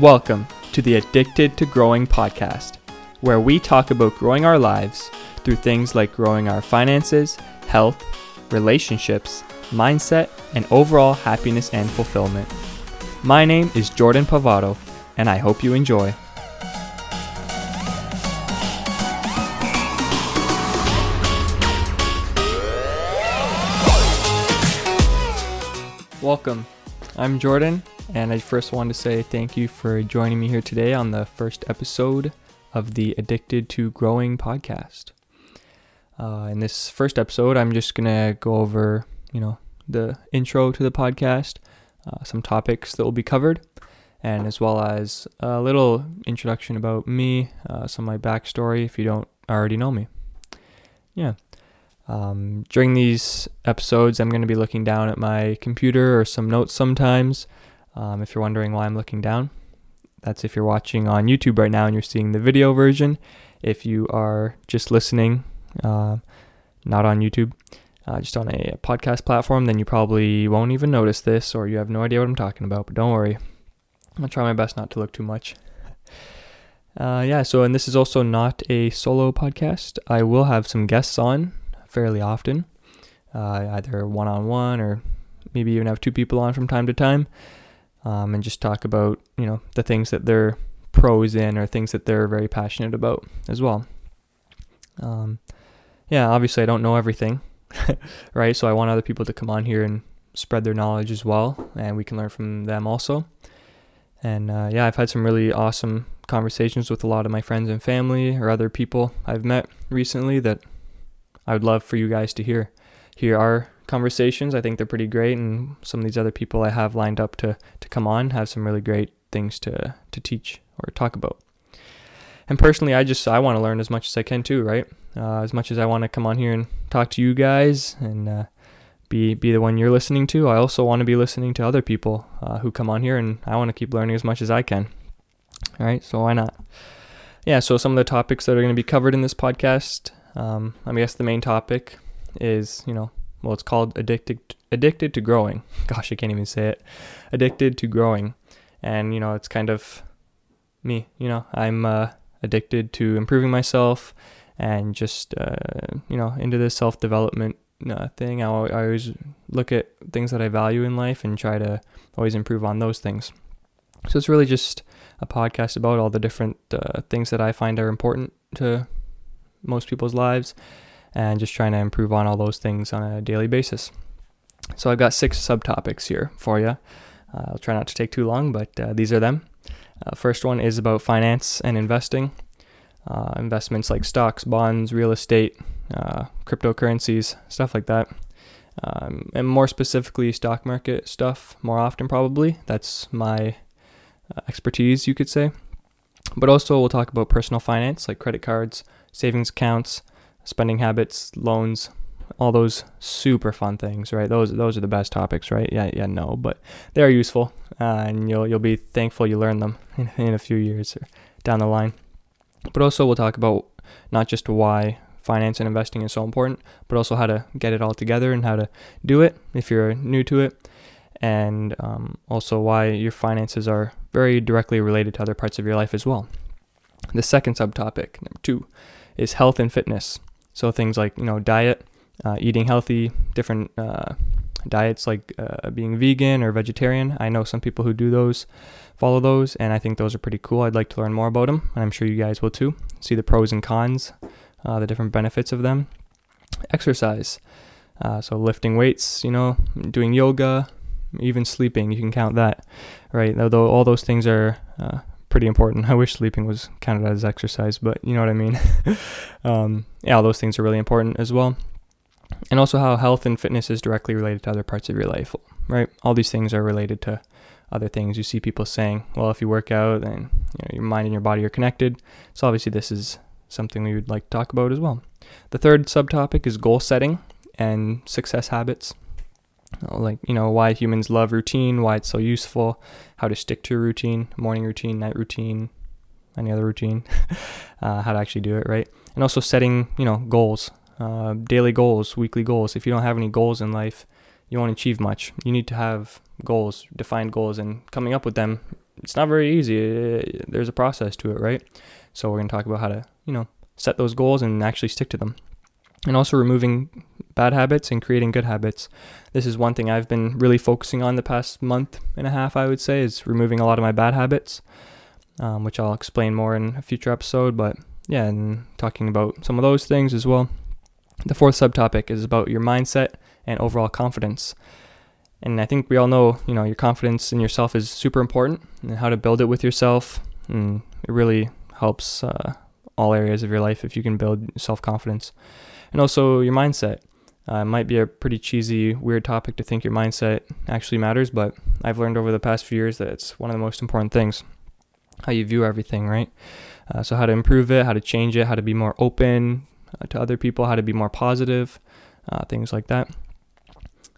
Welcome to the Addicted to Growing podcast, where we talk about growing our lives through things like growing our finances, health, relationships, mindset, and overall happiness and fulfillment. My name is Jordan Pavado, and I hope you enjoy. Welcome. I'm Jordan, and I first want to say thank you for joining me here today on the first episode of the Addicted to Growing podcast. Uh, in this first episode, I'm just gonna go over, you know, the intro to the podcast, uh, some topics that will be covered, and as well as a little introduction about me, uh, some of my backstory if you don't already know me. Yeah. Um, during these episodes, I'm going to be looking down at my computer or some notes sometimes. Um, if you're wondering why I'm looking down, that's if you're watching on YouTube right now and you're seeing the video version. If you are just listening, uh, not on YouTube, uh, just on a podcast platform, then you probably won't even notice this or you have no idea what I'm talking about. But don't worry, I'll try my best not to look too much. Uh, yeah, so and this is also not a solo podcast. I will have some guests on fairly often, uh, either one on one or maybe even have two people on from time to time, um, and just talk about you know the things that they're pros in or things that they're very passionate about as well. Um, yeah, obviously I don't know everything, right? So I want other people to come on here and spread their knowledge as well, and we can learn from them also. And uh, yeah, I've had some really awesome conversations with a lot of my friends and family or other people I've met recently that I would love for you guys to hear hear our conversations. I think they're pretty great, and some of these other people I have lined up to to come on have some really great things to to teach or talk about. And personally, I just I want to learn as much as I can too, right? Uh, as much as I want to come on here and talk to you guys and uh, be be the one you're listening to, I also want to be listening to other people uh, who come on here, and I want to keep learning as much as I can. All right, so why not? Yeah, so some of the topics that are going to be covered in this podcast um, I guess the main topic is, you know, well, it's called addicted addicted to growing. Gosh, I can't even say it. Addicted to growing, and you know, it's kind of me. You know, I'm uh, addicted to improving myself and just uh, you know into this self development uh, thing. I, I always look at things that I value in life and try to always improve on those things. So it's really just a podcast about all the different uh, things that I find are important to most people's lives and just trying to improve on all those things on a daily basis. So I've got six subtopics here for you. Uh, I'll try not to take too long, but uh, these are them. Uh, first one is about finance and investing. Uh, investments like stocks, bonds, real estate, uh, cryptocurrencies, stuff like that. Um, and more specifically, stock market stuff more often, probably. That's my uh, expertise, you could say. But also, we'll talk about personal finance like credit cards, savings accounts, spending habits, loans, all those super fun things, right? Those those are the best topics, right? Yeah, yeah, no, but they are useful, uh, and you'll you'll be thankful you learned them in, in a few years or down the line. But also, we'll talk about not just why finance and investing is so important, but also how to get it all together and how to do it if you're new to it, and um, also why your finances are very directly related to other parts of your life as well. The second subtopic, number two, is health and fitness. So things like you know diet, uh, eating healthy, different uh, diets like uh, being vegan or vegetarian. I know some people who do those, follow those, and I think those are pretty cool. I'd like to learn more about them, and I'm sure you guys will too. See the pros and cons, uh, the different benefits of them. Exercise, uh, so lifting weights, you know, doing yoga, even sleeping. You can count that, right? Although all those things are uh, pretty important. I wish sleeping was counted as exercise, but you know what I mean. um, yeah, all those things are really important as well. And also how health and fitness is directly related to other parts of your life, right? All these things are related to other things. You see people saying, well, if you work out, then you know, your mind and your body are connected. So obviously this is something we would like to talk about as well. The third subtopic is goal setting and success habits like you know why humans love routine why it's so useful how to stick to routine morning routine night routine any other routine uh, how to actually do it right and also setting you know goals uh, daily goals weekly goals if you don't have any goals in life you won't achieve much you need to have goals defined goals and coming up with them it's not very easy. There's a process to it, right? So we're going to talk about how to, you know, set those goals and actually stick to them. And also removing bad habits and creating good habits. This is one thing I've been really focusing on the past month and a half, I would say, is removing a lot of my bad habits, um, which I'll explain more in a future episode. But yeah, and talking about some of those things as well. The fourth subtopic is about your mindset and overall confidence. And I think we all know, you know, your confidence in yourself is super important and how to build it with yourself. And it really helps uh, all areas of your life if you can build self confidence. And also your mindset. Uh, it might be a pretty cheesy, weird topic to think your mindset actually matters, but I've learned over the past few years that it's one of the most important things. How you view everything, right? Uh, so, how to improve it, how to change it, how to be more open uh, to other people, how to be more positive, uh, things like that.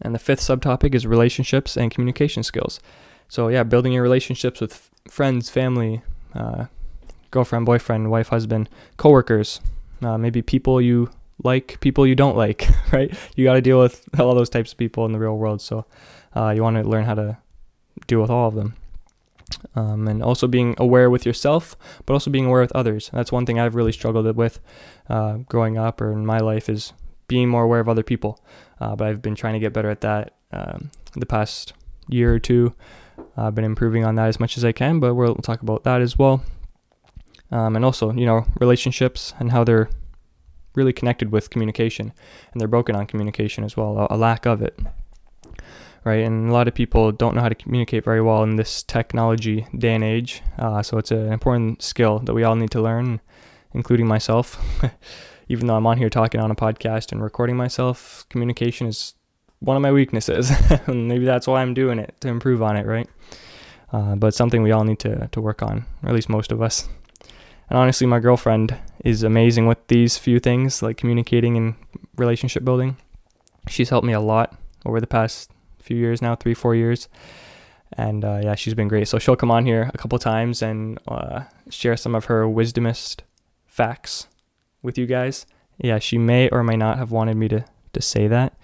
And the fifth subtopic is relationships and communication skills. So, yeah, building your relationships with f- friends, family, uh, girlfriend, boyfriend, wife, husband, coworkers, uh, maybe people you like, people you don't like, right? You got to deal with all those types of people in the real world. So, uh, you want to learn how to deal with all of them. Um, and also being aware with yourself, but also being aware with others. That's one thing I've really struggled with uh, growing up or in my life is being more aware of other people. Uh, but I've been trying to get better at that um, the past year or two. I've been improving on that as much as I can, but we'll, talk about that as well. Um, and also, you know, relationships and how they're really connected with communication, and they're broken on communication as well, a, lack of it. Right, and a lot of people don't know how to communicate very well in this technology day and age. Uh, so it's an important skill that we all need to learn, including myself. even though I'm on here talking on a podcast and recording myself, communication is one of my weaknesses. And maybe that's why I'm doing it to improve on it, right? Uh, but something we all need to, to work on, or at least most of us. And honestly, my girlfriend is amazing with these few things, like communicating and relationship building. She's helped me a lot over the past few years now, three, four years. And uh, yeah, she's been great. So she'll come on here a couple times and uh, share some of her wisdomist facts with you guys. Yeah, she may or may not have wanted me to, to say that.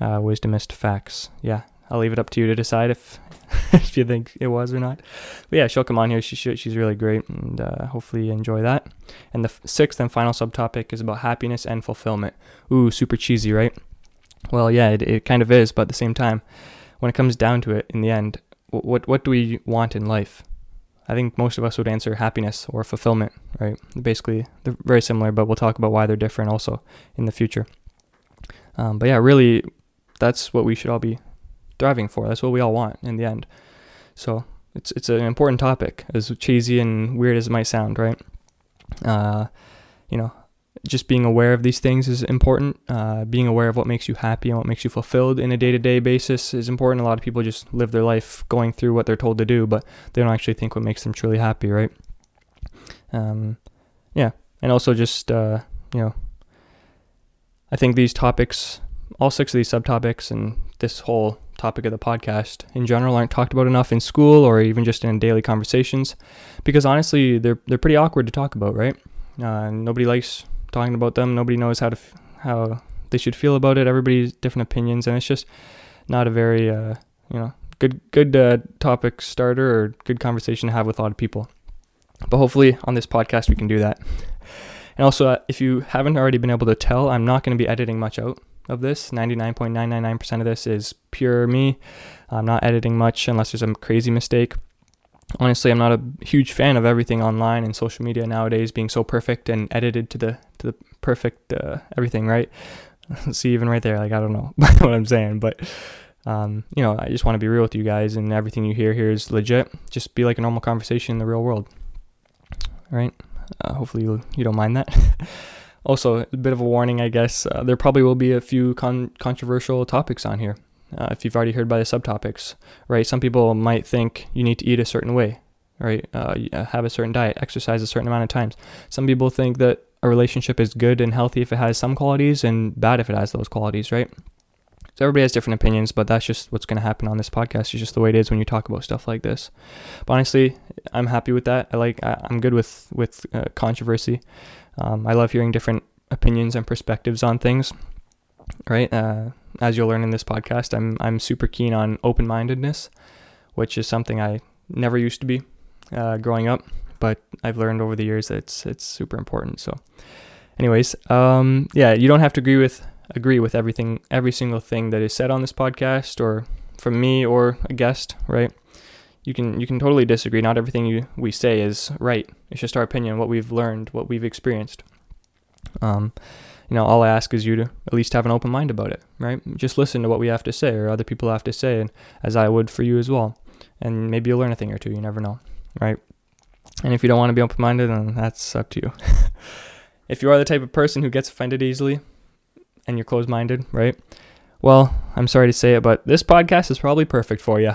Uh, wisdomist facts. Yeah, I'll leave it up to you to decide if if you think it was or not. But yeah, she'll come on here. She should, she's really great, and uh, hopefully you enjoy that. And the f- sixth and final subtopic is about happiness and fulfillment. Ooh, super cheesy, right? Well, yeah, it, it kind of is, but at the same time, when it comes down to it, in the end, what what do we want in life? I think most of us would answer happiness or fulfillment, right? Basically, they're very similar, but we'll talk about why they're different also in the future. Um, but yeah, really, that's what we should all be striving for. That's what we all want in the end. So it's it's an important topic, as cheesy and weird as it might sound, right? Uh, you know, just being aware of these things is important. Uh, being aware of what makes you happy and what makes you fulfilled in a day to day basis is important. A lot of people just live their life going through what they're told to do, but they don't actually think what makes them truly happy, right? Um, yeah. And also just, uh, you know, I think these topics, all six of these subtopics and this whole topic of the podcast in general aren't talked about enough in school or even just in daily conversations because honestly, they're, they're pretty awkward to talk about, right? Uh, nobody likes talking about them. Nobody knows how to f- how they should feel about it. Everybody's different opinions, and it's just not a very uh, you know good good uh, topic starter or good conversation to have with a lot of people. But hopefully on this podcast we can do that. And also, uh, if you haven't already been able to tell, I'm not going to be editing much out of this. 99.999% of this is pure me. I'm not editing much unless there's a crazy mistake. Honestly i'm not a huge fan of everything online and social media nowadays being so perfect and edited to the to the perfect uh, everything right? See even right there like i don't know what i'm saying but um, you know i just want to be real with you guys and everything you hear here is legit. Just be like a normal conversation in the real world right? Uh, hopefully you, you don't mind that also a bit of a warning i guess uh, there probably will be a few con- controversial topics on here uh, if you've already heard by the subtopics, right? Some people might think you need to eat a certain way, right? Uh, uh, have a certain diet, exercise a certain amount of times. Some people think that a relationship is good and healthy if it has some qualities and bad if it has those qualities, right? So everybody has different opinions, but that's just what's going to happen on this podcast. It's just the way it is when you talk about stuff like this. But honestly, I'm happy with that. I like, I'm good with with uh, controversy. Um, I love hearing different opinions and perspectives on things right? Uh, as you'll learn in this podcast, I'm I'm super keen on open mindedness, which is something I never used to be uh, growing up, but I've learned over the years that it's it's super important. So, anyways, um, yeah, you don't have to agree with agree with everything, every single thing that is said on this podcast or from me or a guest, right? You can you can totally disagree. Not everything you we say is right. It's just our opinion, what we've learned, what we've experienced. Um, you know, all I ask is you to at least have an open mind about it, right? Just listen to what we have to say or other people have to say, and as I would for you as well. And maybe you'll learn a thing or two. You never know, right? And if you don't want to be open minded, then that's up to you. if you are the type of person who gets offended easily and you're closed minded, right? Well, I'm sorry to say it, but this podcast is probably perfect for you.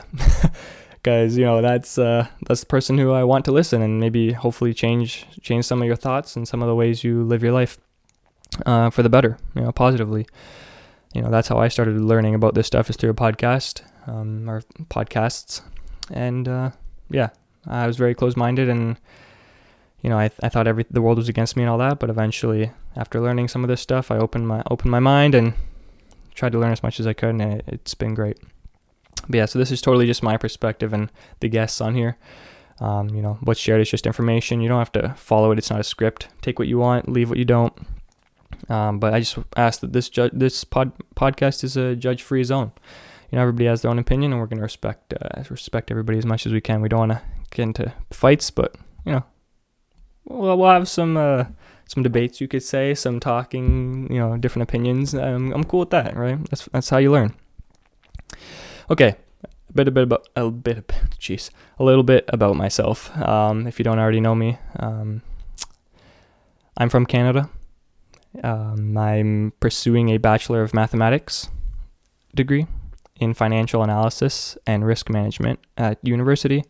Because you know that's uh, that's the person who I want to listen and maybe hopefully change change some of your thoughts and some of the ways you live your life uh, for the better, you know, positively. You know, that's how I started learning about this stuff is through a podcast um, or podcasts, and uh, yeah, I was very closed-minded, and you know, I, I thought every the world was against me and all that. But eventually, after learning some of this stuff, I opened my opened my mind and tried to learn as much as I could, and it, it's been great. But yeah, so this is totally just my perspective and the guests on here. Um, you know, what's shared is just information. You don't have to follow it. It's not a script. Take what you want, leave what you don't. Um, but I just ask that this ju- this pod- podcast is a judge-free zone. You know, everybody has their own opinion, and we're going to respect uh, respect everybody as much as we can. We don't want to get into fights, but you know, we'll, we'll have some uh, some debates, you could say, some talking, you know, different opinions. Um, I'm cool with that, right? That's that's how you learn. Okay, a bit a bit about a bit, jeez, a little bit about myself. Um, if you don't already know me, um, I'm from Canada. Um, I'm pursuing a Bachelor of Mathematics degree in financial analysis and risk management at university.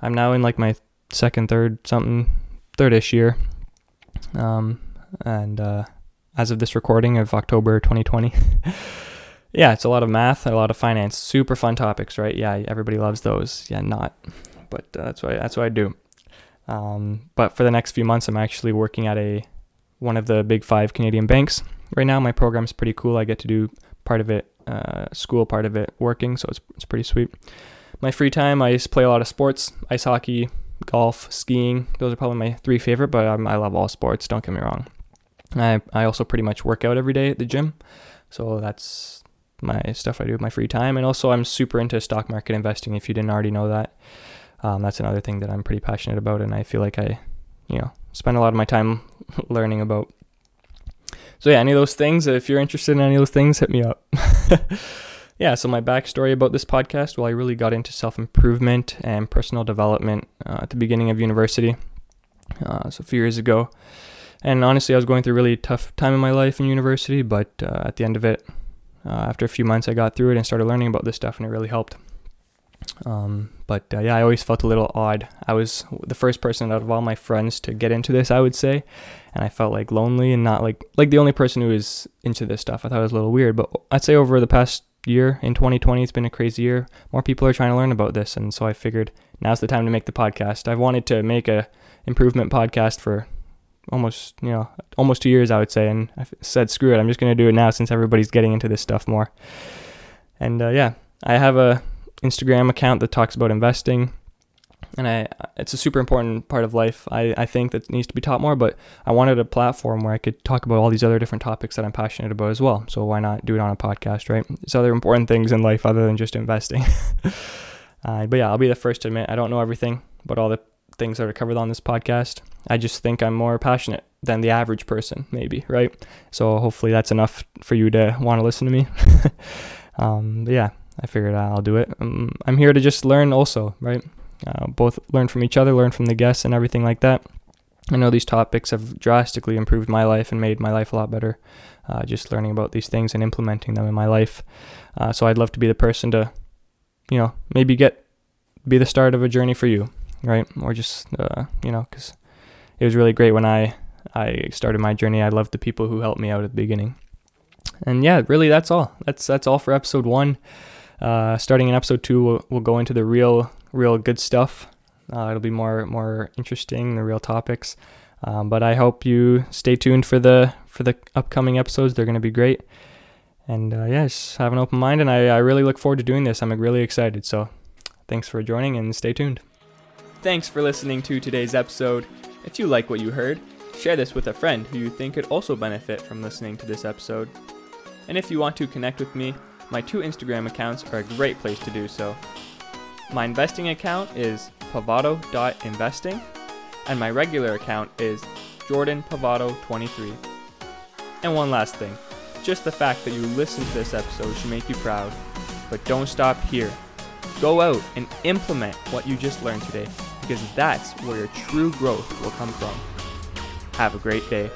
I'm now in like my second, third, something, third-ish year. Um, and uh, as of this recording of October 2020, yeah, it's a lot of math, a lot of finance, super fun topics, right? Yeah, everybody loves those. Yeah, not, but uh, that's what that's what I do. Um, but for the next few months, I'm actually working at a one of the big five Canadian banks. Right now, my program's pretty cool. I get to do part of it uh, school, part of it working, so it's, it's pretty sweet. My free time, I play a lot of sports ice hockey, golf, skiing. Those are probably my three favorite, but I love all sports, don't get me wrong. I, I also pretty much work out every day at the gym, so that's my stuff I do with my free time. And also, I'm super into stock market investing if you didn't already know that. Um, that's another thing that I'm pretty passionate about, and I feel like I, you know, spend a lot of my time learning about. So yeah, any of those things, if you're interested in any of those things, hit me up. yeah, so my backstory about this podcast, well, I really got into self-improvement and personal development uh, at the beginning of university, uh, so a few years ago. And honestly, I was going through a really tough time in my life in university, but uh, at the end of it, uh, after a few months, I got through it and started learning about this stuff, and it really helped. Um, but uh, yeah, I always felt a little odd. I was the first person out of all my friends to get into this, I would say, and I felt like lonely and not like like the only person who was into this stuff. I thought it was a little weird, but I'd say over the past year in 2020, it's been a crazy year. More people are trying to learn about this, and so I figured now's the time to make the podcast. I've wanted to make a improvement podcast for almost you know almost two years, I would say, and I said screw it, I'm just gonna do it now since everybody's getting into this stuff more. And uh, yeah, I have a Instagram account that talks about investing. And I, it's a super important part of life. I, I think that needs to be taught more, but I wanted a platform where I could talk about all these other different topics that I'm passionate about as well. So why not do it on a podcast, right? There's other important things in life other than just investing. uh, but yeah, I'll be the first to admit I don't know everything, but all the things that are covered on this podcast, I just think I'm more passionate than the average person, maybe, right? So hopefully that's enough for you to want to listen to me. um, but yeah, I figured I'll do it. Um, I'm here to just learn also, right? Uh, both learn from each other, learn from the guests, and everything like that. I know these topics have drastically improved my life and made my life a lot better. Uh, just learning about these things and implementing them in my life. Uh, so I'd love to be the person to, you know, maybe get be the start of a journey for you, right? Or just, uh, you know, because it was really great when I I started my journey. I loved the people who helped me out at the beginning. And yeah, really, that's all. That's that's all for episode one. Uh, starting in episode two, we'll, we'll go into the real, real good stuff. Uh, it'll be more, more interesting, the real topics. Um, but I hope you stay tuned for the for the upcoming episodes. They're going to be great. And uh, yeah, just have an open mind, and I, I really look forward to doing this. I'm really excited. So, Thanks for joining and stay tuned. Thanks for listening to today's episode. If you like what you heard, share this with a friend who you think could also benefit from listening to this episode. And if you want to connect with me, my two Instagram accounts are a great place to do so. My investing account is pavado.investing, and my regular account is jordanpavado23. And one last thing just the fact that you listened to this episode should make you proud. But don't stop here. Go out and implement what you just learned today because that's where your true growth will come from. Have a great day.